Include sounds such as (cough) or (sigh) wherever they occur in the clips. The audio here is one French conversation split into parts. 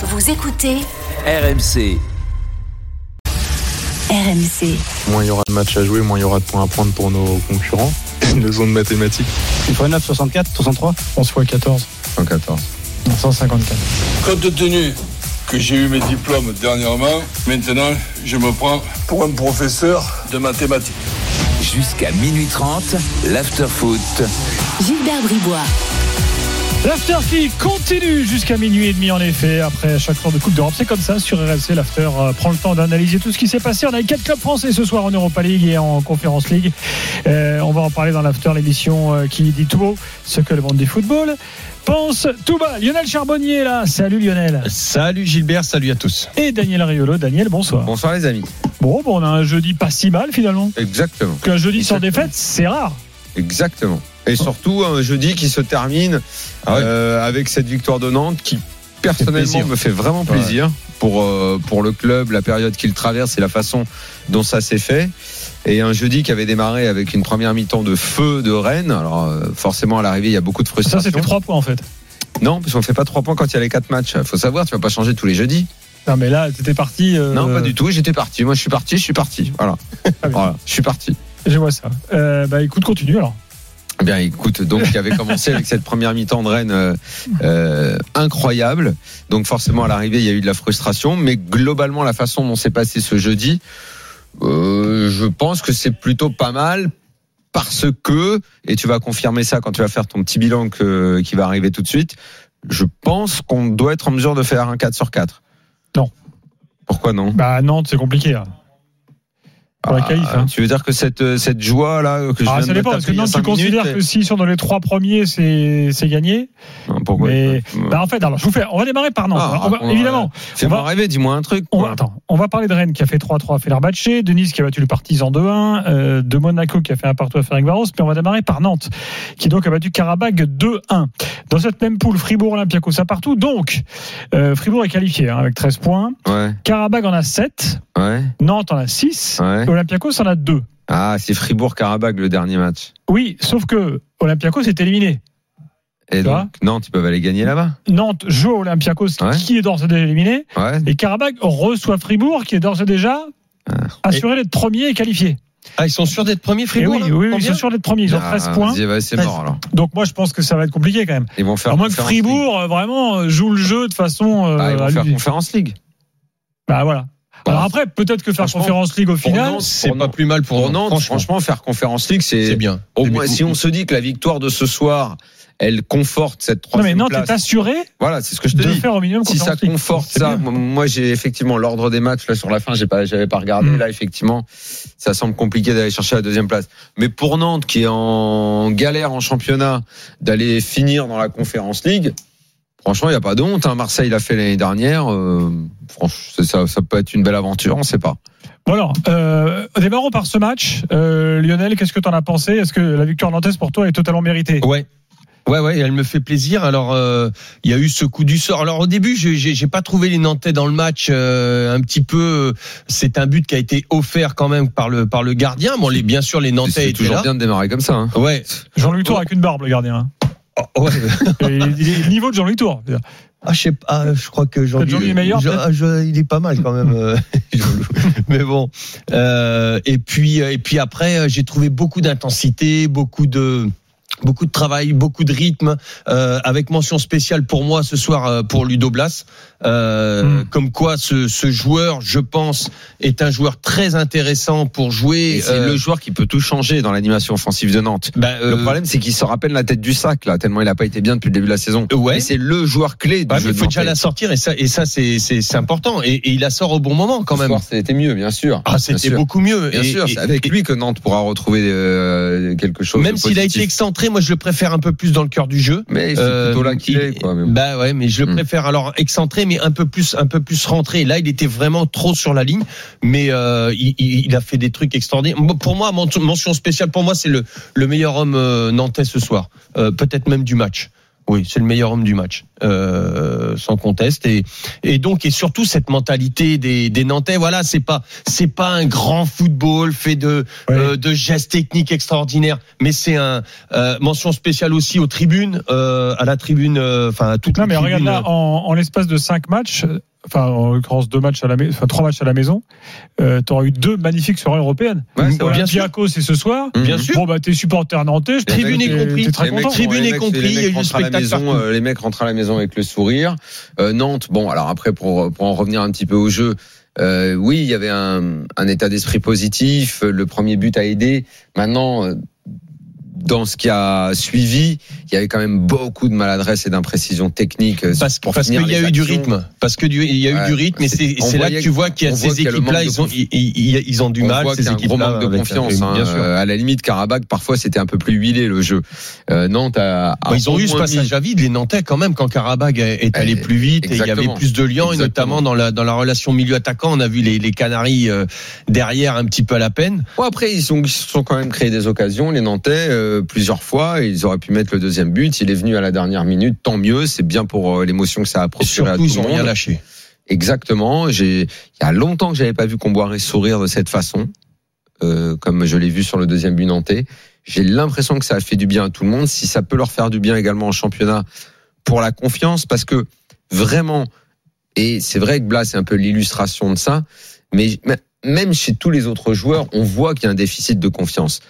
Vous écoutez RMC. RMC. Moins il y aura de matchs à jouer, moins il y aura de points à prendre pour nos concurrents. (laughs) Une zone mathématique. Il faut 9, 64, 63 11 fois 14. 114. 154. Compte tenu que j'ai eu mes diplômes dernièrement, maintenant je me prends pour un professeur de mathématiques. Jusqu'à minuit 30, l'afterfoot. Gilbert Bribois. L'after qui continue jusqu'à minuit et demi en effet après chaque tour de Coupe d'Europe. C'est comme ça sur RMC. L'after euh, prend le temps d'analyser tout ce qui s'est passé. On a eu quatre clubs français ce soir en Europa League et en Conference League. Euh, on va en parler dans l'after, l'émission euh, qui dit tout haut ce que le monde du football pense tout bas. Lionel Charbonnier est là. Salut Lionel. Salut Gilbert, salut à tous. Et Daniel Riolo. Daniel, bonsoir. Bonsoir les amis. Bon, bon, on a un jeudi pas si mal finalement. Exactement. Qu'un jeudi sans défaite, c'est rare. Exactement. Et surtout un jeudi qui se termine euh, avec cette victoire de Nantes qui personnellement me fait vraiment plaisir pour euh, pour le club, la période qu'il traverse et la façon dont ça s'est fait. Et un jeudi qui avait démarré avec une première mi-temps de feu de Rennes. Alors euh, forcément à l'arrivée il y a beaucoup de Ça, frustration. c'était trois points en fait. Non, parce qu'on fait pas trois points quand il y a les quatre matchs. Faut savoir, tu vas pas changer tous les jeudis. Non, mais là, t'étais parti. euh, Non, pas du tout. J'étais parti. Moi, je suis parti. Je suis parti. Voilà. (laughs) voilà. Je suis parti. Vois ça. Euh, bah écoute, continue alors. Eh Bien, écoute, donc qui avait commencé avec cette première mi-temps de Rennes euh, euh, incroyable. Donc forcément à l'arrivée il y a eu de la frustration, mais globalement la façon dont s'est passé ce jeudi, euh, je pense que c'est plutôt pas mal parce que et tu vas confirmer ça quand tu vas faire ton petit bilan que, qui va arriver tout de suite. Je pense qu'on doit être en mesure de faire un 4 sur 4. Non. Pourquoi non? Bah Nantes, c'est compliqué. hein. Pour la qualif, hein. Tu veux dire que cette cette joie là que je Ah, viens ça dépend, parce que Nantes, tu considères minutes, que s'ils sont dans les trois premiers, c'est c'est gagné. et- Pourquoi mais bah, en fait, alors je vous fais, on va démarrer par Nantes. Ah, on va- raconte, évidemment, Fais-moi on rêver, dis-moi un truc. on va, attends, on va parler de Rennes qui a fait 3-3 à Fenerbahçe, de Nice qui a battu le Partizan 2-1, euh, de Monaco qui a fait un partout à Ferencvaros, mais on va démarrer par Nantes qui donc a battu Karabag 2-1. Dans cette même poule, Fribourg, Olympiakos à partout. Donc, euh, Fribourg est qualifié hein, avec 13 points. Ouais, Karabag en a 7, ouais, Nantes en a 6, ouais. Olympiakos en a 2. Ah, c'est Fribourg-Karabag le dernier match. Oui, sauf que Olympiakos est éliminé. Et donc, Nantes, ils peuvent aller gagner là-bas. Nantes joue à Olympiakos Ouais. qui est d'ores et déjà éliminé. Ouais. Et Karabag reçoit Fribourg qui est d'ores et déjà Ah. assuré d'être premier et qualifié. Ah, ils sont sûrs d'être premiers, Et Fribourg oui, là oui, oui, ils sont sûrs d'être premiers. Ils ont Ah, 13 points. vas-y, vas-y, c'est mort alors. Donc moi je pense que ça va être compliqué quand même. Ils vont faire. À moins que League. Fribourg euh, vraiment euh, joue le jeu de façon. euh, Ah, ils vont faire. Conférence League. Bah voilà. Alors après, peut-être que faire Conférence League au final. C'est pas plus mal pour, Pour Nantes, franchement. franchement, faire Conférence League, C'est bien. Au moins, si on se dit que la victoire de ce soir, elle conforte cette Non mais troisième Nantes place. est assuré Voilà, c'est ce que je te de dis. faire au minimum Si ça conforte ça, bien. moi- moi j'ai effectivement l'ordre des matchs là sur la fin, j'ai pas, j'avais pas regardé Mm. là effectivement, ça semble compliqué d'aller chercher la deuxième place. Mais pour Nantes qui est en galère en championnat, d'aller finir dans la Conférence League, franchement il y a pas de honte. Hein. Marseille l'a fait l'année dernière, euh, franchement c'est ça, ça peut être une belle aventure, on sait pas. Bon alors, euh, démarrons par ce match. Euh, Lionel, qu'est-ce que tu en as pensé? Est-ce que la victoire nantaise pour toi est totalement méritée? Ouais. Ouais, ouais, elle me fait plaisir. Alors, euh, il y a eu ce coup du sort. Alors, au début, j'ai- pas trouvé les Nantais dans le match euh, un petit peu. C'est un but qui a été offert quand même par le par le gardien. Bon, les, bien sûr, les Nantais C'est toujours là. bien de démarrer comme ça. Hein. Ouais. Jean-Louis Tour avec une barbe, le gardien. Oh, ouais. (laughs) Niveau de Jean-Louis Tour. Ah, je sais pas, ah, je crois que Jean-Louis est meilleur, ah, je- il est pas mal quand même. euh. (laughs) Mais bon. Euh, et puis et puis après, euh, j'ai trouvé beaucoup d'intensité, beaucoup de beaucoup de travail, beaucoup de rythme, euh, avec mention spéciale pour moi ce soir euh, pour Ludo Blas. Euh, Mm. Comme quoi, ce, ce joueur, je pense, est un joueur très intéressant pour jouer. Et c'est euh, le joueur qui peut tout changer dans l'animation offensive de Nantes. bah, euh, Le problème, c'est qu'il se rappelle la tête du sac, là, tellement il a pas été bien depuis le début de la saison. Ouais. Et c'est le joueur clé du bah, jeu il de faut déjà la sortir et ça, et ça c'est c'est c'est important. Et, et il la sort au bon moment quand même. c'était mieux, bien sûr. Ah, Bien c'était sûr. beaucoup mieux. Bien Et- sûr, et- c'est avec et- lui que Nantes pourra retrouver euh, quelque chose. Même de s'il a été excentré, moi je le préfère un peu plus dans le cœur du jeu. Mais c'est Euh, plutôt là qu'il il- est, quoi. mais bon. Bah ouais, mais je le Hmm. préfère alors excentré, mais un peu plus, un peu plus rentré. Là, il était vraiment trop sur la ligne, mais euh, il, a fait des trucs extraordinaires. Pour moi, mention mention spéciale pour moi, c'est le, le meilleur homme euh, nantais ce soir, Euh, peut-être même du match. Oui, c'est le meilleur homme du match, euh, sans conteste. Et, et donc, et surtout cette mentalité des, des Nantais. Voilà, c'est pas, c'est pas un grand football fait de, Ouais. euh, de gestes techniques extraordinaires, mais c'est un euh, mention spéciale aussi aux tribunes, euh, à la tribune, euh, enfin à toute Non, mais regarde là, en, en l'espace de cinq matchs, euh, enfin en l'occurrence deux matchs à la maison, enfin trois matchs à la maison, euh, tu auras eu deux magnifiques soirées européennes. Ouais. Olympiakos c'est ce soir. Bien sûr. Bon bah t'es supporter nantais, je pense Tribune y compris. t'es très content. Tribune y compris, les il y a mecs eu du rentrent à la spectacle maison, euh, les mecs rentrent à la maison avec le sourire. Euh, Nantes, bon, alors après pour pour en revenir un petit peu au jeu, euh, oui, il y avait un, un état d'esprit positif. Le premier but a aidé. Maintenant. Euh, Dans ce qui a suivi, il y avait quand même beaucoup de maladresse et d'imprécision technique. euh, Parce, pour parce qu'il y a eu du rythme. Parce que du- il y a eu Ouais, du rythme et c'est- là que tu vois qu'il y a ces équipes-là, ils ont, conf- ils, ils- ils ont du on mal. voit ces qu'il y a un gros manque de confiance. hein. Bien sûr. Euh, à la limite, Karabakh, parfois, c'était un peu plus huilé le jeu. Euh, Nantes a, a Bah, ils ont eu ce passage à vide, les Nantais, quand même, quand Karabag est allé Eh, plus vite et il y avait plus de liens, et notamment dans la, dans la relation milieu-attaquant, on a vu les, les Canaries euh, derrière un petit peu à la peine. Après, ils se sont quand même créé des occasions, les Nantais, euh, plusieurs fois. Ils auraient pu mettre le deuxième but. Il est venu à la dernière minute. Tant mieux. C'est bien pour euh, l'émotion que ça a Et procuré à tout ils le ont rien monde. lâché. Exactement. J'ai, il y a longtemps que j'avais pas vu Comboiré sourire de cette façon, euh, comme je l'ai vu sur le deuxième but nantais. J'ai l'impression que ça a fait du bien à tout le monde. Si ça peut leur faire du bien également en championnat pour la confiance, parce que vraiment, et c'est vrai que Blas c'est un peu l'illustration de ça, mais même chez tous les autres joueurs, on voit qu'il y a un déficit de confiance.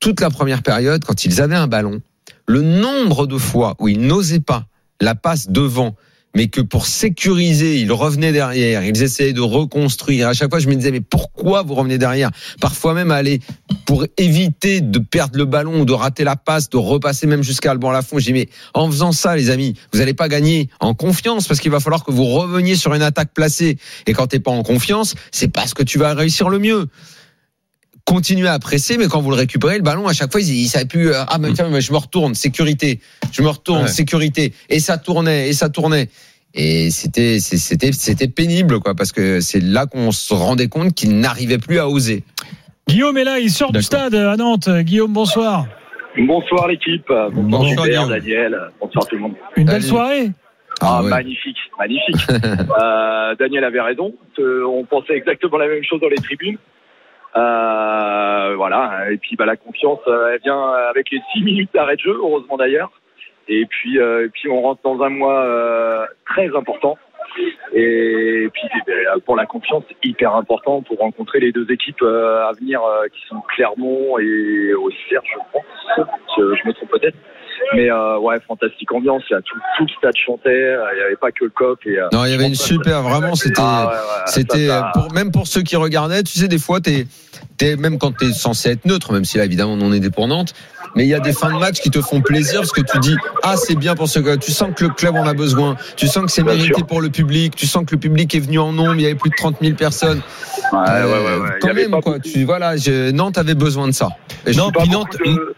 Toute la première période, quand ils avaient un ballon, le nombre de fois où ils n'osaient pas la passe devant, mais que pour sécuriser, ils revenaient derrière, ils essayaient de reconstruire. À chaque fois, je me disais, mais pourquoi vous revenez derrière? Parfois même aller pour éviter de perdre le ballon ou de rater la passe, de repasser même jusqu'à Alban Lafont. Je dis, mais en faisant ça, les amis, vous n'allez pas gagner en confiance parce qu'il va falloir que vous reveniez sur une attaque placée. Et quand t'es pas en confiance, c'est parce que tu vas réussir le mieux continuez à presser, mais quand vous le récupérez, le ballon, à chaque fois, il, il savait plus, euh, ah, mais tiens, mais je me retourne, sécurité, je me retourne, Ouais. sécurité, et ça tournait, et ça tournait. Et c'était, c'était, c'était pénible, quoi, parce que c'est là qu'on se rendait compte qu'il n'arrivait plus à oser. Guillaume est là, il sort du stade à Nantes. Guillaume, bonsoir. Bonsoir l'équipe, bonsoir Bonsoir, Hubert, Guillaume. Daniel, bonsoir tout le monde. Une belle Salut. soirée. Ah, ouais. magnifique, magnifique. (laughs) Euh, Daniel avait raison, Euh, on pensait exactement la même chose dans les tribunes. Euh, voilà, et puis bah, la confiance, euh, elle vient avec les (laughs) 6 minutes d'arrêt de jeu, heureusement d'ailleurs. Et puis, euh, et puis on rentre dans un mois euh, très important. Et puis euh, pour la confiance, hyper important pour rencontrer les deux équipes euh, à venir euh, qui sont Clermont et au Cerf, je pense. Je, je me trompe peut-être. Mais euh, ouais, fantastique ambiance. Là, tout, tout le stade chantait. euh, Il n'y avait pas que le coq. Et, euh, Non, il y avait une super, vraiment, c'était, Ah, ouais, ouais, c'était, pour, même pour ceux qui regardaient, tu sais, des fois, t'es, t'es, même quand t'es censé être neutre, même si là, évidemment, on est dépendante, mais il y a des fins de match qui te font plaisir parce que tu dis, ah, c'est bien pour ce gars, tu sens que le club en a besoin, tu sens que c'est Bien mérité sûr. pour le public, tu sens que le public est venu en nombre, il y avait plus de 30 000 personnes. Ouais, ouais, Euh, ouais, ouais. Quand même, quoi, tu, voilà, je, Nantes avait besoin de ça. Et Non, puis Nantes, de-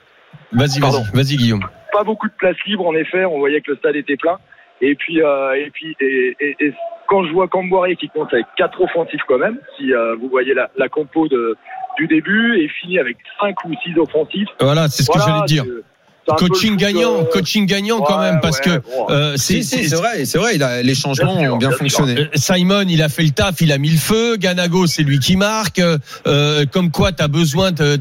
vas-y, Pardon. vas-y, vas-y, Guillaume. Pas beaucoup de places libres en effet. On voyait que le stade était plein. Et puis, euh, et puis, et, et- et quand je vois Camboiré qui compte avec quatre offensifs quand même, si euh, vous voyez la, la compo de, du début, et finit avec cinq ou six offensifs. Voilà, c'est ce que Voilà, j'allais te dire. Coaching gagnant, euh, coaching gagnant quand même, parce ouais, que bon. euh, c'est Si, si, vrai, c'est vrai, il a, les changements Bien sûr, ont bien fonctionné. Euh, Simon, il a fait le taf, il a mis le feu. Ganago, c'est lui qui marque. Euh, comme quoi, t'as besoin de,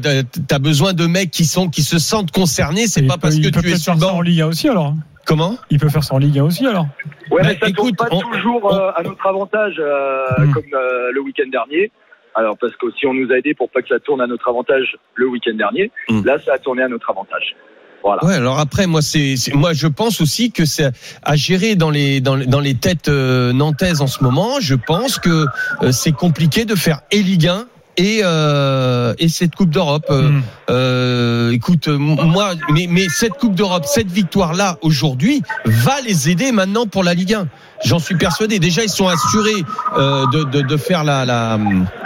besoin de mecs qui sont, qui se sentent concernés. C'est pas peut- parce que tu es sur le faire ça en. Ligue 1 aussi alors. Comment? Il peut faire ça en Ligue 1 aussi alors. Ouais, Bah, mais ça écoute, tourne pas on- toujours euh, à notre avantage euh, Hmm. comme euh, le week-end dernier. Alors parce qu'aussi on nous a aidé pour pas que ça tourne à notre avantage le week-end dernier. Hmm. Là, ça a tourné à notre avantage. Voilà. Ouais, alors après, moi, c'est, c'est- moi, je pense aussi que c'est à gérer dans les dans, les- dans les têtes euh, nantaises en ce moment. Je pense que euh, c'est compliqué de faire et Ligue 1 et euh, et cette Coupe d'Europe. Euh, Mm. euh, écoute, moi, mais mais cette Coupe d'Europe, cette victoire là aujourd'hui va les aider maintenant pour la Ligue 1. J'en suis persuadé. Déjà, ils sont assurés euh, de, de, de faire la, la,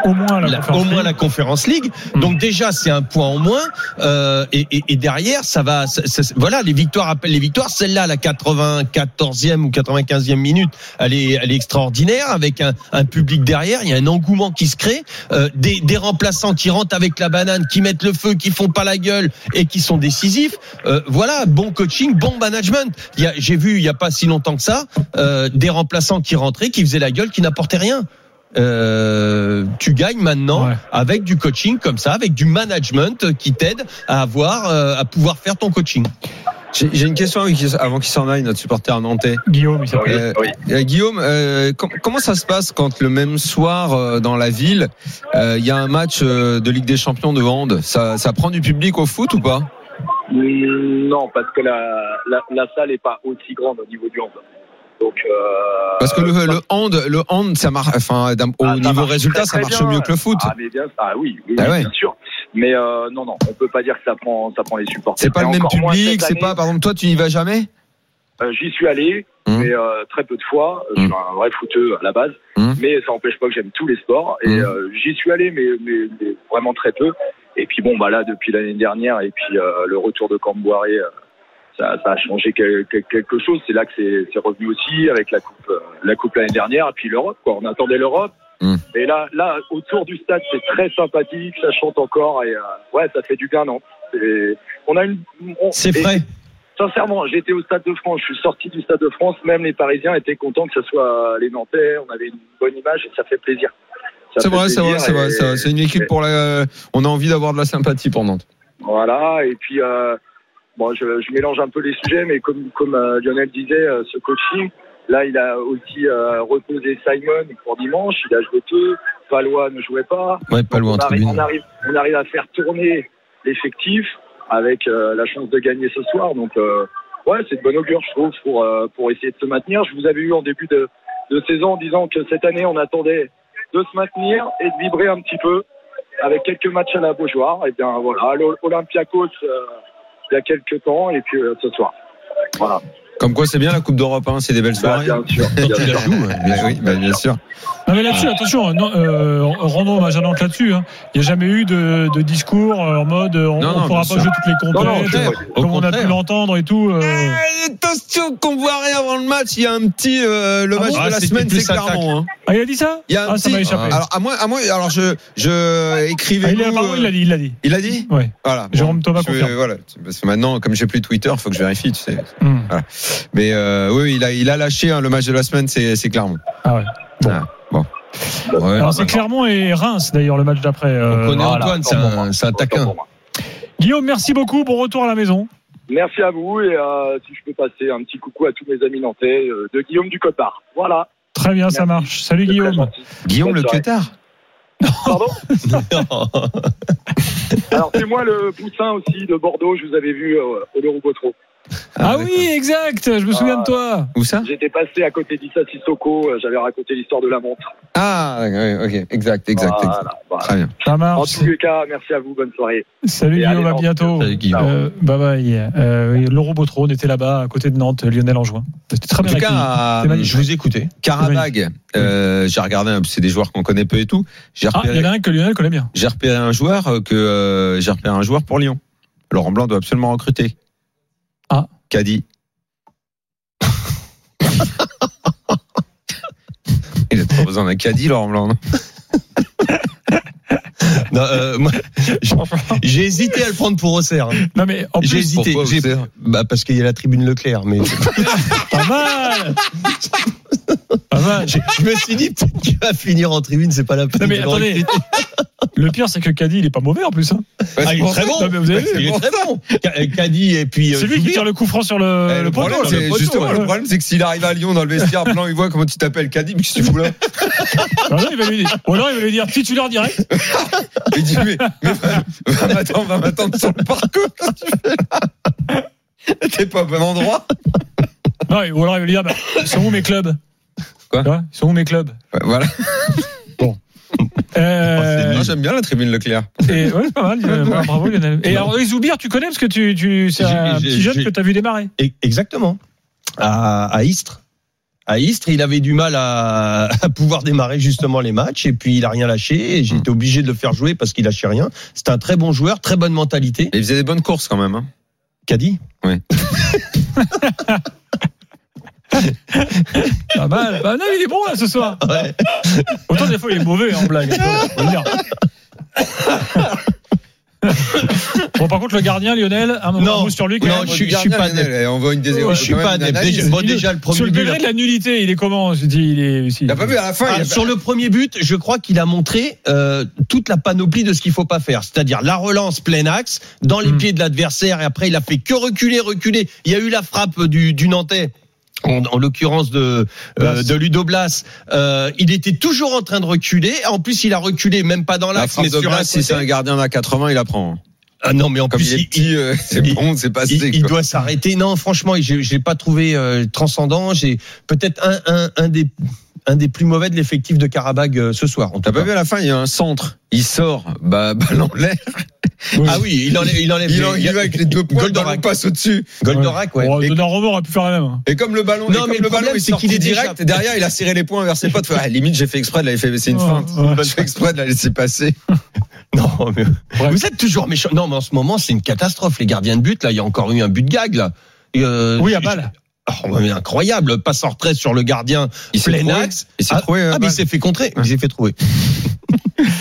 Au moins la, la- conférence au moins League. la Conférence League. Donc déjà, c'est un point en moins. Euh, et, et, et derrière, ça va. ça- ça- voilà, les victoires appellent les victoires. Celle-là, la 94e ou 95e minute, elle est, elle est extraordinaire avec un, un public derrière. Il y a un engouement qui se crée. Euh, des, des remplaçants qui rentrent avec la banane, qui mettent le feu, qui font pas la gueule et qui sont décisifs. Euh, voilà, bon coaching, bon management. J'ai vu il y a pas si longtemps que ça euh, des remplaçants qui rentraient, qui faisaient la gueule, qui n'apportaient rien. Euh, tu gagnes maintenant Ouais. avec du coaching comme ça, avec du management qui t'aide à avoir, euh, à pouvoir faire ton coaching. J'ai une question avant qu'il- s'en aille, notre supporter nantais. Guillaume, il. Euh, oui. Guillaume, euh, com- comment ça se passe quand le même soir euh, dans la ville, euh, il y a un match euh, de Ligue des Champions de hand? Ça, ça prend du public au foot ou pas? Mm, Non, parce que la, la, la salle n'est pas aussi grande au niveau du hand. Donc, euh, Parce que le, le hand, le hand, ça marche. Enfin, au Ah, niveau résultat, ça marche bien. mieux que le foot. Ah, mais bien, ah oui, oui, Ah ouais. bien sûr. Mais euh, non, non, on peut pas dire que ça prend, ça prend les supporters. C'est pas le même public. C'est pas, par exemple, toi, tu n'y vas jamais? Euh, J'y suis allé, Hum. mais euh, très peu de fois. Je suis Hum. un vrai footeux à la base, Hum. mais ça n'empêche pas que j'aime tous les sports. Et euh, j'y suis allé, mais, mais, mais vraiment très peu. Et puis bon, bah là, depuis l'année dernière, et puis euh, le retour de Camboiré, euh, ça, ça a changé quel- quel- quelque chose. C'est là que c'est revenu aussi avec la coupe, euh, la coupe l'année dernière, et puis l'Europe. Quoi. On attendait l'Europe. Hum. Et là, là, autour du stade, c'est très sympathique, ça chante encore, et euh, ouais, ça fait du bien, non? C'est- On a une, C'est frais. Sincèrement, j'étais au Stade de France, je suis sorti du Stade de France, même les Parisiens étaient contents que ce soit les Nantais, on avait une bonne image et ça fait plaisir. C'est vrai, c'est vrai, c'est vrai. C'est une équipe pour la. On a envie d'avoir de la sympathie pour Nantes. Voilà, et puis, euh, bon, je, je mélange un peu les sujets, mais comme, comme euh, Lionel disait, euh, ce coaching, là, il a aussi euh, reposé Simon pour dimanche, il a joué peu, Palois ne jouait pas. Ouais, pas loin on, arrive, on, arrive, on arrive à faire tourner l'effectif avec la chance de gagner ce soir. Donc, ouais, c'est de bon augure, je trouve, pour, pour essayer de se maintenir. Je vous avais eu en début de, de saison en disant que cette année, on attendait de se maintenir et de vibrer un petit peu avec quelques matchs à la Beaujoire. Et bien voilà, l'O- Olympiakos euh, il y a quelques temps et puis euh, ce soir. Voilà. Comme quoi, c'est bien la Coupe d'Europe. Hein, c'est des belles Bah, soirées. bien sûr. Bien la sûr. sûr. oui, bah, bien sûr. Non mais là-dessus, attention, non, euh, rendons hommage à Nantes là-dessus. hein. Il n'y a jamais eu de, de discours euh, en mode euh, on ne pourra pas sûr. jouer toutes les euh. Au comme on a pu l'entendre et tout. euh. Eh, attention qu'on voit rien avant le match. Il y a un petit euh, le Ah match bon de Ah, la semaine, c'est Clermont. Hein. Ah, il a dit ça? Il y a un Ah, ça petit- m'a échappé. Alors à moi, à moi, alors je, je écrivais. Ah, il, il l'a dit, il l'a dit. Il a dit? Ouais. Voilà. Jérôme Thomas je- confirme. Voilà. Parce que maintenant, comme j'ai plus Twitter, faut que je vérifie. Tu sais. Hmm. Mais euh, oui, il a, il a lâché hein, le match de la semaine, c'est c'est Clermont. Ah ouais. Bon. Ah, bon. Ouais. Alors c'est Clermont et Reims d'ailleurs le match d'après. euh, On connaît Voilà, Antoine, c'est un, un taquin. Guillaume, merci beaucoup. Bon retour à la maison. Merci à vous et euh, si je peux passer un petit coucou à tous mes amis nantais euh, de Guillaume du Cotard. Voilà. Très bien, ça marche. Salut Guillaume. Guillaume Bonne le. Cutard. Pardon (laughs) Alors c'est moi le poussin aussi de Bordeaux, je vous avais vu euh, au Leroux Botro. Ah, d'accord. oui, exact. Je me souviens de toi. Où ça? J'étais passé à côté d'Issa Sissoko, euh, j'avais raconté l'histoire de la montre. Ah, ouais, ok, exact, exact, exact. Voilà, voilà. Très bien. Ça En marche. tous les cas, merci à vous, bonne soirée. Salut Guillaume, à bientôt. Salut, Guillaume. Euh, bye bye. Euh, oui, Laurent Botron était là-bas à côté de Nantes, Lionel Anjoin. C'était très En bien tout cas, magnifique. Je vous écoutais. Karabag, euh, j'ai regardé, c'est des joueurs qu'on connaît peu et tout. J'ai Ah, il y repéré, en a un que Lionel connaît bien. j'ai repéré un joueur euh, que euh, j'ai repéré un joueur pour Lyon. Laurent Blanc doit absolument recruter. Caddy. (laughs) Il a trop besoin d'un caddie, Laurent Blanc. (laughs) (laughs) non euh, moi, j'ai- j'ai hésité à le prendre pour Auxerre. hein. Non mais en J'ai plus, hésité. pourquoi J'ai- Auxerre Bah parce qu'il y a la tribune Leclerc, mais (laughs) pas mal. pas mal. je, je me suis dit peut-être qu'il va finir en tribune, c'est pas la peine. Non mais attendez, recruter. le pire c'est que Caddy il est pas mauvais en plus. hein. Ah, il est très bon. Non, mais vous avez vu, il est très bon. Ca- Caddy et puis. euh, C'est lui qui tire le coup franc sur le, Eh, le le poteau. problème, là, le poteau, justement, ouais. le problème, c'est que s'il arrive à Lyon dans le vestiaire, Blanc, il voit comment tu t'appelles Caddy, mais qu'est-ce que tu fous là (laughs) non, il va lui dire, ou alors il va lui dire titulaire direct. Il dit, mais, mais va, va m'attendre, va m'attendre sur le parcours, qu'est-ce que tu fais là T'es pas au bon endroit Non, ou alors il va lui dire, bah, ils sont où mes clubs? Quoi? Ils sont où mes clubs? Ouais, Voilà. euh, Moi, j'aime bien la tribune Leclerc. et, ouais, c'est pas mal. euh, bravo Lionel. Et alors, les Zoubir, tu connais parce que tu, tu, c'est un petit jeune que tu as vu démarrer. Exactement. À, à Istres. À Istres. Il avait du mal à, (laughs) à pouvoir démarrer justement les matchs et puis il a rien lâché et j'ai été obligé de le faire jouer parce qu'il lâchait rien. C'est un très bon joueur, très bonne mentalité. Et il faisait des bonnes courses quand même. Hein. Caddy (laughs) Pas mal. Bah non, il est bon là ce soir. Ouais. Autant des fois il est mauvais en blague. (laughs) le bon, par contre, le gardien, Lionel, un moment Non. sur lui. quand Non, même. je suis- je suis pas Lionel, On voit une des Ouais, Je suis pas. Déjà, bon, déjà le Sur premier le but. degré de la nullité, il est comment Je dis, il est. Il a pas vu à la fin. Ah, sur le premier but, je crois qu'il a montré euh, toute la panoplie de ce qu'il faut pas faire, c'est-à-dire la relance plein axe dans les Hmm. pieds de l'adversaire et après il a fait que reculer, reculer. Il y a eu la frappe du, du Nantais. En, en l'occurrence de euh, de Ludo Blas, euh, il était toujours en train de reculer. En plus, il a reculé même pas dans La l'axe, mais de sur Blas, un si c'est un gardien à 80, il apprend. Ah non, mais en Comme plus, il est il, petit, euh, c'est il- bon, c'est passé. il, il doit s'arrêter. Non, franchement, j'ai j'ai pas trouvé euh, transcendant. J'ai peut-être un, un, un des un des plus mauvais de l'effectif de Karabag euh, ce soir. Tout T'as pas vu à la fin, il y a un centre. Il sort, bah, (laughs) balle en l'air. Ah oui, il enlève, il enlève Il, les- en- il va avec les deux points, Goldorak. passe au-dessus. Goldorak, ouais. Bon, Et- Donnarumma aurait pu faire la même. Et comme le ballon, Non, comme mais le le ballon problème, est c'est sorti qu'il est déjà- direct, derrière, il a serré les poings vers ses potes. Ah, limite, j'ai fait exprès de la laisser, c'est une Ouais, feinte. ouais. J'ai fait exprès de la laisser passer. (laughs) Non, mais Bref. vous êtes toujours méchant. Non, mais en ce moment, c'est une catastrophe. Les gardiens de but, là, il y a encore eu un but de gag, là. Euh, Oui, à balle. Oh, mais incroyable. Passe en retrait sur le gardien. Il s'est plein trouvé. axe. Il s'est Ah, trouvé. euh, Ah, mais balle. il s'est fait contrer. Il s'est fait trouver. (laughs)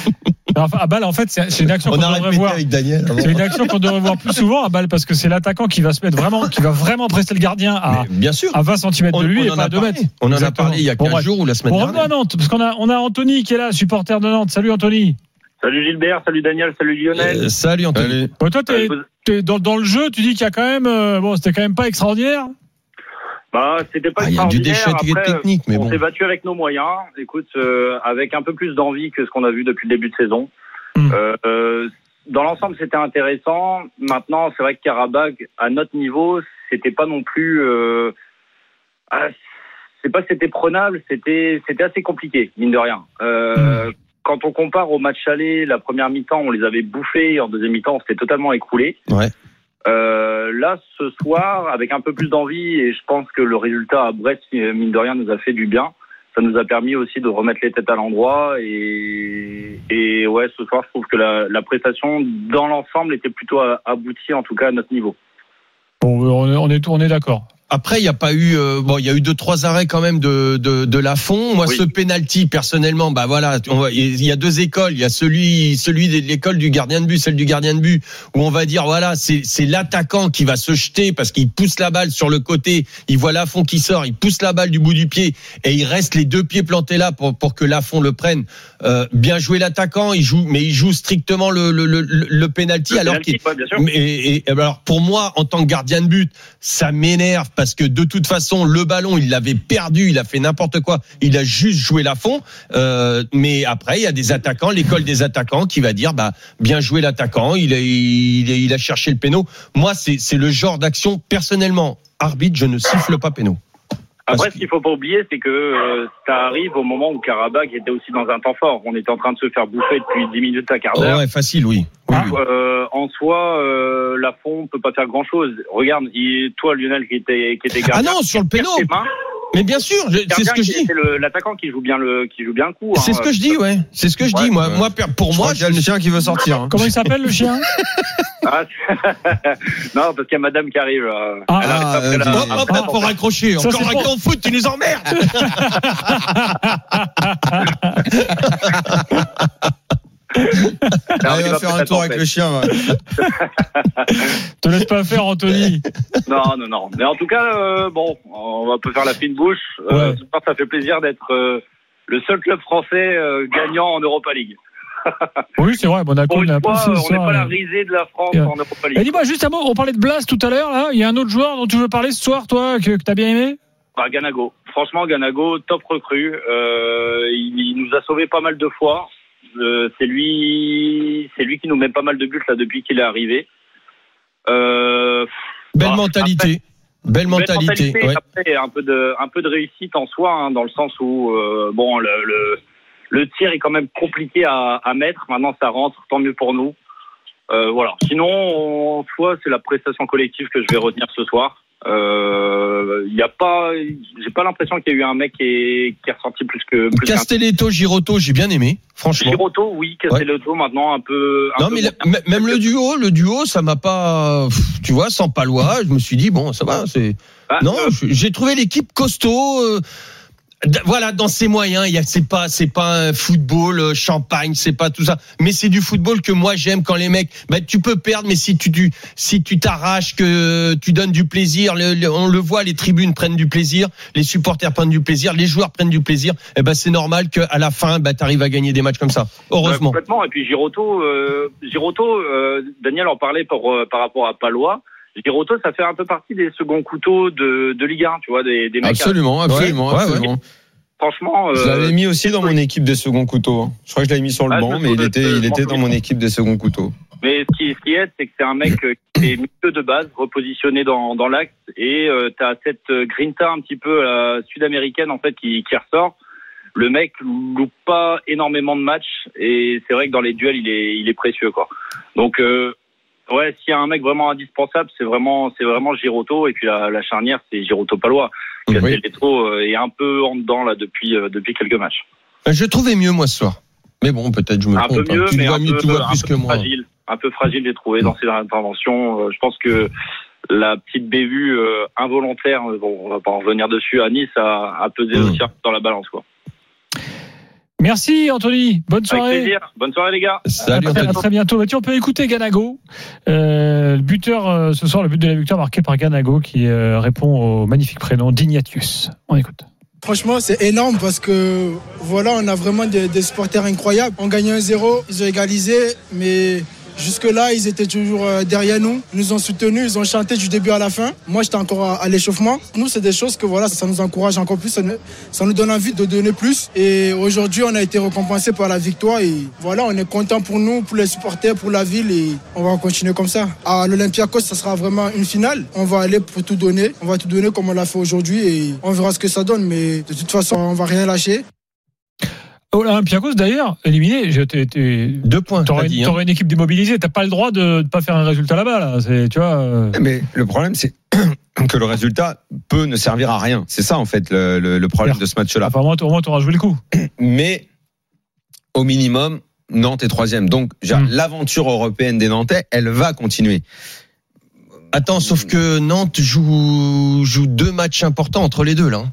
Enfin, à balle, en fait, c'est une action qu'on On a devrait voir. C'est une action qu'on devrait voir plus souvent à balle parce que c'est l'attaquant qui va se mettre vraiment, qui va vraiment presser le gardien à, Mais bien sûr. à 20 cm On, de lui on et en pas a à 2 parlé. mètres. On en a parlé il y a Bon, 15 bref. jours ou la semaine Bon, revenons à dernière. Nantes, parce qu'on a, on a Anthony qui est là, supporter de Nantes. Salut Anthony. Salut Gilbert, salut Daniel, salut Lionel. Euh, salut Anthony. Bon, toi, t'es dans, dans le jeu, tu dis qu'il y a quand même, euh, bon, c'était quand même pas extraordinaire. Bah, c'était pas Ah, y a du extraordinaire. déchet Après, technique, mais on bon. s'est battu avec nos moyens. Écoute, euh, avec un peu plus d'envie que ce qu'on a vu depuis le début de saison. Hmm. Euh, euh, dans l'ensemble, c'était intéressant. Maintenant, c'est vrai que Karabag, à notre niveau, c'était pas non plus. Euh, ah, c'est pas que c'était prenable, c'était c'était assez compliqué, mine de rien. Euh, Quand on compare au match aller, la première mi-temps, on les avait bouffés. En deuxième mi-temps, on s'était totalement écroulé. Ouais. Euh, là, ce soir, avec un peu plus d'envie, et je pense que le résultat à Brest, mine de rien, nous a fait du bien. Ça nous a permis aussi de remettre les têtes à l'endroit. Et, et ouais, ce soir, je trouve que la, la prestation, dans l'ensemble, était plutôt aboutie, en tout cas à notre niveau. Bon, on est, on est, on est d'accord. Après, il n'y a pas eu, euh, bon, il y a eu deux trois arrêts quand même de de, de Lafont. Moi, Oui. ce penalty, personnellement, bah voilà, il y a deux écoles. Il y a celui celui de l'école du gardien de but, celle du gardien de but, où on va dire voilà, c'est c'est l'attaquant qui va se jeter parce qu'il pousse la balle sur le côté. Il voit Lafont qui sort, il pousse la balle du bout du pied et il reste les deux pieds plantés là pour pour que Lafont le prenne. Euh, bien joué l'attaquant, il joue, mais il joue strictement le le le, le- penalty Le alors qu'il ouais, et, et alors pour moi, en tant que gardien de but, ça m'énerve parce que de toute façon, le ballon, il l'avait perdu, il a fait n'importe quoi, il a juste joué la fond. Euh, mais après, il y a des attaquants, l'école des attaquants qui va dire, bah bien joué l'attaquant, il a, il, a- il a cherché le péno. Moi, c'est le genre d'action personnellement. Arbitre, je ne siffle pas péno. Après, ce qu'il faut pas oublier, c'est que euh, ça arrive au moment où Karabakh était aussi dans un temps fort. On était en train de se faire bouffer depuis 10 minutes à quart Oh, d'heure. ouais, facile, oui. Euh, en soi, euh, Lafont peut pas faire grand chose. Regarde, il, toi, Lionel, qui était, qui était Ah gardien. non, sur le péno. Mais bien sûr, c'est ce que je dis. C'est l'attaquant qui joue bien le, qui joue bien le coup. hein. C'est ce que je dis, ouais. C'est ce que je Ouais, dis. Moi, pour Je moi, a le chien qui veut sortir. hein. Comment il s'appelle le chien? Ah, (laughs) non, parce qu'il y a madame qui arrive. euh, Ah, ah, euh, la- Hop, hop, hop, pour raccrocher. Ça, Encore un grand foot, tu nous emmerdes. (laughs) (laughs) Arrive il va faire un tour avec le chien. ouais. (laughs) Te laisse pas faire, Anthony. Non, non, non. Mais en tout cas, euh, bon, on va pas faire la fine bouche. Euh, Ouais. ce soir, ça fait plaisir d'être euh, le seul club français euh, gagnant en Europa League. (laughs) Oui, c'est vrai, Monaco, Pour on une a fois, pas on n'est pas la risée de la France en Europa League. dis-moi juste un mot, on parlait de Blas tout à l'heure, là. Il y a un autre joueur dont tu veux parler ce soir, toi, que, que t'as bien aimé? Bah, Ganago. Franchement, Ganago, top recrue. Euh, il, il nous a sauvé pas mal de fois. Euh, c'est lui, c'est lui qui nous met pas mal de buts là depuis qu'il est arrivé. Euh, Belle Bah, mentalité. Belle Belle mentalité. ouais. Après, un peu de, un peu de réussite en soi, hein, dans le sens où, euh, bon, le, le, le tir est quand même compliqué à, à mettre. Maintenant, ça rentre, tant mieux pour nous. Euh, voilà. Sinon, en soi, c'est la prestation collective que je vais retenir ce soir. Euh, Il y a pas, j'ai pas l'impression qu'il y a eu un mec qui est, qui est ressorti plus que plus Castelletto, Giroto, j'ai bien aimé, franchement. Giroto, oui, Castelletto maintenant un peu. Un Non peu mais la- même le duo, le duo, ça m'a pas, tu vois, sans palois, je me suis dit bon, ça va, c'est. Ah, Non, euh, j'ai trouvé l'équipe costaud. euh, voilà, dans ses moyens, il y a, c'est pas, c'est pas un football euh, champagne, c'est pas tout ça, mais c'est du football que moi j'aime quand les mecs, bah, tu peux perdre, mais si tu, si tu t'arraches, que tu donnes du plaisir, on le voit, les tribunes prennent du plaisir, les supporters prennent du plaisir, les joueurs prennent du plaisir, et ben c'est normal qu'à la fin, bah, t'arrives à gagner des matchs comme ça. Heureusement. complètement. Et puis Giroto, euh, Giroto, euh, Daniel en parlait pour, euh, par rapport à Palois. Giroto, ça fait un peu partie des seconds couteaux de, de Ligue 1, tu vois, des, des mecs. Absolument, absolument, Ouais, ouais, absolument. Franchement, Je euh, l'avais mis aussi dans mon équipe des seconds couteaux. hein. Je crois que je l'avais mis sur le Ah, banc, mais il était, il était dans mon équipe des seconds couteaux. mais ce qui, ce qui aide, c'est que c'est un mec euh, qui est milieu de base, repositionné dans, dans l'axe, et euh, t'as cette euh, grinta un petit peu euh, sud-américaine en fait qui, qui ressort. Le mec loupe pas énormément de matchs, et c'est vrai que dans les duels, il est, il est précieux quoi. Donc euh, ouais, s'il y a un mec vraiment indispensable, c'est vraiment, c'est vraiment Giroto, et puis la, la charnière, c'est Giroto Palois. Castelletto euh, est un peu en dedans là depuis euh, depuis quelques matchs. Je trouvais mieux moi ce soir. Mais bon, peut-être je me un trompe. peu hein. mieux, tu mais vois un mieux, peu, tu vois un plus peu que moi. fragile. Un peu fragile, j'ai trouvé dans ses interventions. Euh, Je pense que la petite bévue euh, involontaire, euh, bon, on va pas en revenir dessus, à Nice a, a pesé Mm. aussi un peu dans la balance. Quoi. Merci Anthony, bonne Avec soirée. plaisir. Bonne soirée les gars. Salut à, très, Anthony. à très bientôt. Bah, tiens, on peut écouter Ganago. Euh, le buteur euh, ce soir, le but de la victoire marqué par Ganago qui euh, répond au magnifique prénom d'Ignatius. On écoute. Franchement, c'est énorme parce que voilà, on a vraiment des, des supporters incroyables. On gagne 1-0, ils ont égalisé, mais jusque-là, ils étaient toujours euh, derrière nous. Ils nous ont soutenus, ils ont chanté du début à la fin. Moi, j'étais encore à, l'échauffement. Nous, c'est des choses que voilà, ça nous encourage encore plus, ça nous, ça nous donne envie de donner plus. Et aujourd'hui, on a été récompensé par la victoire et voilà, on est content pour nous, pour les supporters, pour la ville et on va continuer comme ça. À l'Olympiakos, ça sera vraiment une finale. On va aller pour tout donner. On va tout donner comme on l'a fait aujourd'hui et on verra ce que ça donne. Mais de toute façon, on va rien lâcher. Olympiakos d'ailleurs, éliminé. j'ai été- été- Deux points. T'aurais hein. t'aurais une équipe démobilisée. T'as pas le droit de ne pas faire un résultat là-bas. Là. C'est, tu vois. euh, Mais le problème, c'est (clears throat) que le résultat peut ne servir à rien. C'est ça, en fait, le, le- le problème de ce match-là. Enfin, au moins, au moins, t'auras joué le coup. (clears throat) Mais au minimum, Nantes est troisième. Donc, je veux dire, Mm. l'aventure européenne des Nantais, elle va continuer. Attends, sauf que Nantes joue, joue deux matchs importants entre les deux là.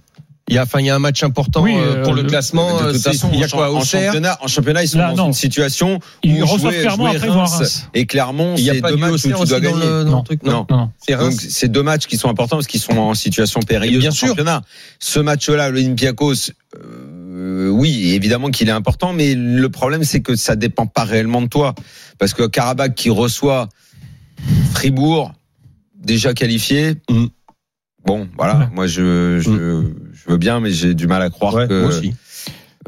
Il y a, enfin, il y a un match important Oui, euh, pour euh, le classement. de euh, toute c'est- façon, il y a en, quoi en championnat, en championnat, ils sont Là, dans non. une situation Ils où reçoivent jouer, Clermont, jouer après, Reims, Reims. et Clermont, Il y a pas deux matchs où tu dois gagner. le, truc Non. Non, non. Donc c'est deux matchs qui sont importants parce qu'ils sont en situation périlleuse Bien en sûr. championnat. Ce match-là, l'Olympiakos, euh, oui, évidemment qu'il est important, mais le problème c'est que ça dépend pas réellement de toi, parce que Karabakh qui reçoit Fribourg, déjà qualifié. Mm. Bon, voilà, Ouais. moi je, je, je veux bien, mais j'ai du mal à croire Ouais, que. moi aussi.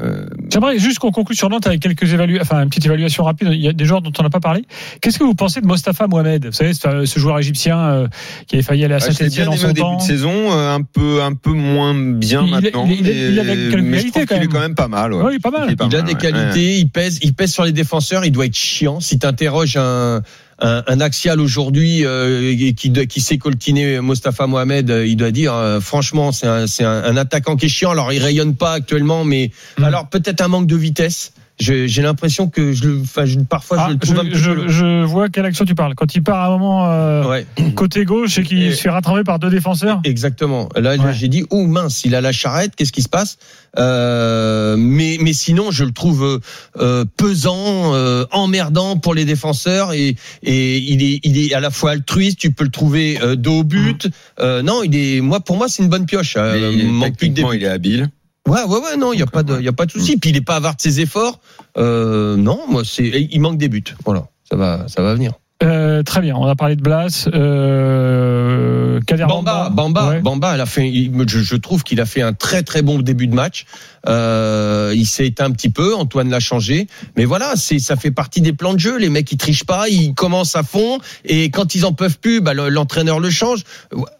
euh, J'aimerais juste qu'on conclue sur Nantes avec quelques évaluations, enfin une petite évaluation rapide. Il y a des joueurs dont on n'a pas parlé. Qu'est-ce que vous pensez de Mostafa Mohamed? Vous savez, ce joueur égyptien euh, qui avait failli aller à l'ai Saint-Etienne en au son début temps. de saison, euh, un peu, un peu moins bien Il maintenant. il il a je qualités, trouve quand qu'il est même. quand même pas mal. ouais. Oui, pas mal. Il est pas Il a des ouais. qualités, il pèse, il pèse sur les défenseurs, il doit être chiant. Si tu interroges un, un, un axial aujourd'hui euh, qui, qui sait coltiner Mostafa Mohamed, euh, il doit dire euh, franchement c'est un, c'est un, un attaquant qui est chiant. Alors il rayonne pas actuellement, mais Mm. alors peut-être un manque de vitesse. Je- J'ai l'impression que je le, enfin, je- parfois Ah, je le trouve un petit je, peu. je- je vois quelle action tu parles. Quand il part à un moment euh, Ouais, côté gauche et qu'il se fait rattraper par deux défenseurs. exactement. Là, Ouais. j'ai dit, oh mince, il a la charrette, qu'est-ce qui se passe? Euh, Mais mais sinon, je le trouve euh, euh, pesant, euh, emmerdant pour les défenseurs et et il est il est à la fois altruiste. Tu peux le trouver euh, dos au but. Euh, non, il est moi pour moi c'est une bonne pioche. Euh, il est- manque plus que des il est habile. Ouais, ouais, ouais, non, il y a pas de, il y a pas de souci. Puis il est pas avare de ses efforts. Euh, non, moi, c'est, il manque des buts. Voilà, ça va, ça va venir. Euh, très bien, on a parlé de Blas. Euh, Kader Bamba, Bamba, Ouais. Bamba, elle a fait, il- je, je trouve qu'il a fait un très très bon début de match. Euh, il s'est éteint un petit peu, Antoine l'a changé, mais voilà, c'est, ça fait partie des plans de jeu. Les mecs ils trichent pas, ils commencent à fond, et quand ils en peuvent plus, bah, le- l'entraîneur le change.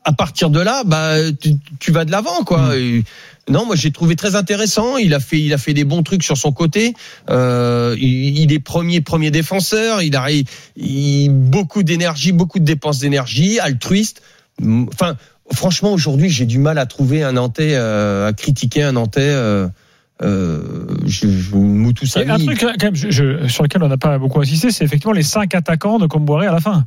À partir de là, bah, tu, tu vas de l'avant, quoi. Et- non, moi j'ai trouvé très intéressant. Il a fait, il a fait des bons trucs sur son côté. Euh, il, il est premier, premier défenseur. Il a il- beaucoup d'énergie, beaucoup de dépenses d'énergie, altruiste. Enfin, franchement, aujourd'hui, j'ai du mal à trouver un Nantais, euh, à critiquer un Nantais. Euh, euh, je, je, Moutou Et un truc quand même, je- je- sur lequel on n'a pas beaucoup insisté, c'est effectivement les cinq attaquants de Comboiré à la fin.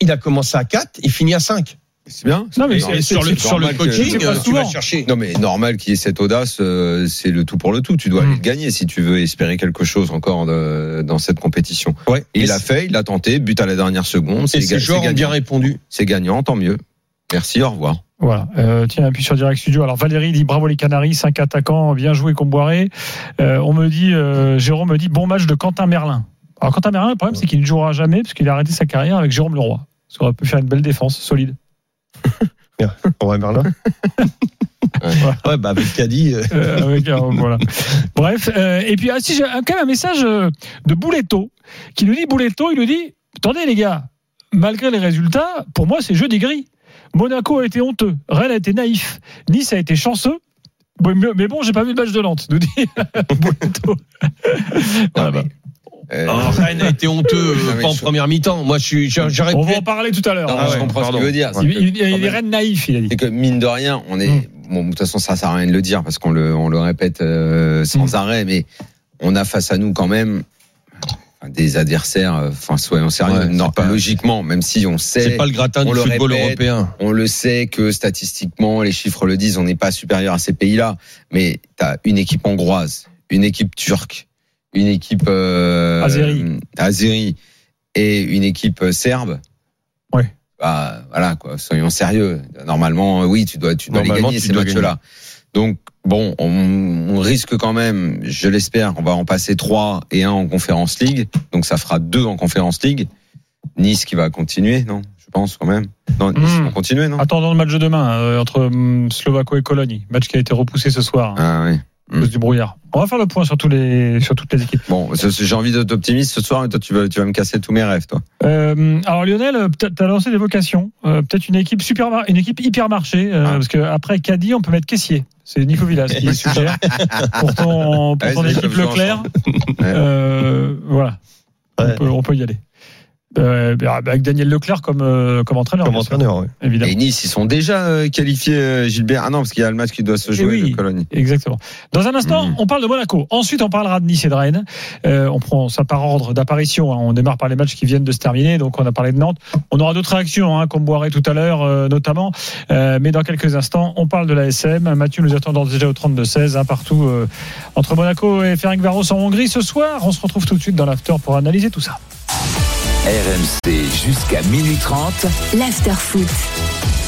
Il a commencé à 4, il finit à 5. C'est bien. Non, mais sur le, sur que- coaching, c'est pas euh, tu vas chercher. Non mais normal qu'il y ait cette audace, euh, c'est le tout pour le tout. Tu dois Mm. aller le gagner si tu veux espérer quelque chose encore de- dans cette compétition. Ouais. Il l'a fait, il l'a tenté, but à la dernière seconde. Et C'est ces joueurs ont bien gagnant. répondu. C'est gagnant, tant mieux. Merci, au revoir. Voilà. Euh, tiens, puis sur Direct Studio. Alors Valérie dit bravo les Canaries, cinq attaquants, bien joué Comboiré. Euh, on me dit, euh, Jérôme me dit bon match de Quentin Merlin. Alors Quentin Merlin, le problème c'est qu'il ne jouera jamais parce qu'il a arrêté sa carrière avec Jérôme Leroy. Ça aurait pu faire une belle défense, solide. (laughs) (laughs) Ouais, Merlin. ouais, bah avec Caddy. euh, Euh, avec, voilà. Bref, euh, et puis ah, si j'ai quand même un message euh, de Bouletto qui nous dit Bouletto, il nous dit attendez les gars, malgré les résultats, pour moi c'est jeudi gris. Monaco a été honteux, Rennes a été naïf, Nice a été chanceux. Mais, mais bon, j'ai pas vu le match de Nantes, nous dit (laughs) Bouletto. Voilà, bah. Euh, Rennes a (laughs) été honteux, euh, pas en première mi-temps. Moi, je suis, j'aurais On va en parler tout à l'heure. Ah je comprends pardon. ce qu'il veut dire. Il, il- il Quand est. Rennes naïf, il a dit. C'est que mine de rien, on est bon. De toute façon, ça sert à rien de le dire parce qu'on le on le répète euh, sans Mm. arrêt, mais on a face à nous quand même des adversaires. Enfin, soyons sérieux. Ouais, non, pas- logiquement, même si on sait, C'est pas le gratin du le football répète. européen. on le sait que statistiquement, les chiffres le disent, on n'est pas supérieur à ces pays-là. Mais t'as une équipe hongroise, une équipe turque, une équipe euh, Azéri. azéri et une équipe euh, serbe. Ouais. Bah, voilà quoi, soyons sérieux. Normalement, euh, oui, tu dois, tu dois les gagner ces matchs-là. Donc bon, on, on risque quand même, je l'espère, on va en passer trois et un en Conférence League. Donc ça fera deux en Conférence League. Nice qui va continuer, non? Je pense quand même. Non, Nice Mm. va continuer, non? Attendons le match de demain euh, entre Slovako et Cologne, match qui a été repoussé ce soir Ah oui. À cause du brouillard. On va faire le point sur, tous les, sur toutes les équipes. Bon, j'ai envie d'être optimiste ce soir, mais toi tu vas, tu vas me casser tous mes rêves, toi. Euh, alors Lionel, euh, peut-être t'as lancé des vocations. Euh, peut-être une équipe super, une équipe hyper marché, euh, Ah. parce que après Caddy, on peut mettre caissier. C'est Nico Villas qui suggère (laughs) pour ton, pour Ouais, ton c'est équipe Leclerc. Ouais. Euh, voilà, Ouais. on, peut, on peut y aller. Euh, avec Daniel Leclerc comme, euh, comme entraîneur. Comme entraîneur, ouais. évidemment. Et Nice, ils sont déjà euh, qualifiés, euh, Gilbert. Ah non, parce qu'il y a le match qui doit se Eh jouer oui. de Cologne. Exactement. Dans un instant, Mhm. on parle de Monaco. Ensuite, on parlera de Nice et de Rennes. Euh, on prend ça par ordre d'apparition. hein. On démarre par les matchs qui viennent de se terminer. Donc, on a parlé de Nantes. On aura d'autres réactions, hein, comme Boiré tout à l'heure, euh, notamment. Euh, mais dans quelques instants, on parle de la SM. Mathieu nous attend déjà au 32-16, hein, partout euh, entre Monaco et Ferencvaros en Hongrie ce soir. On se retrouve tout de suite dans l'after pour analyser tout ça. RMC jusqu'à minuit 30. l'after foot.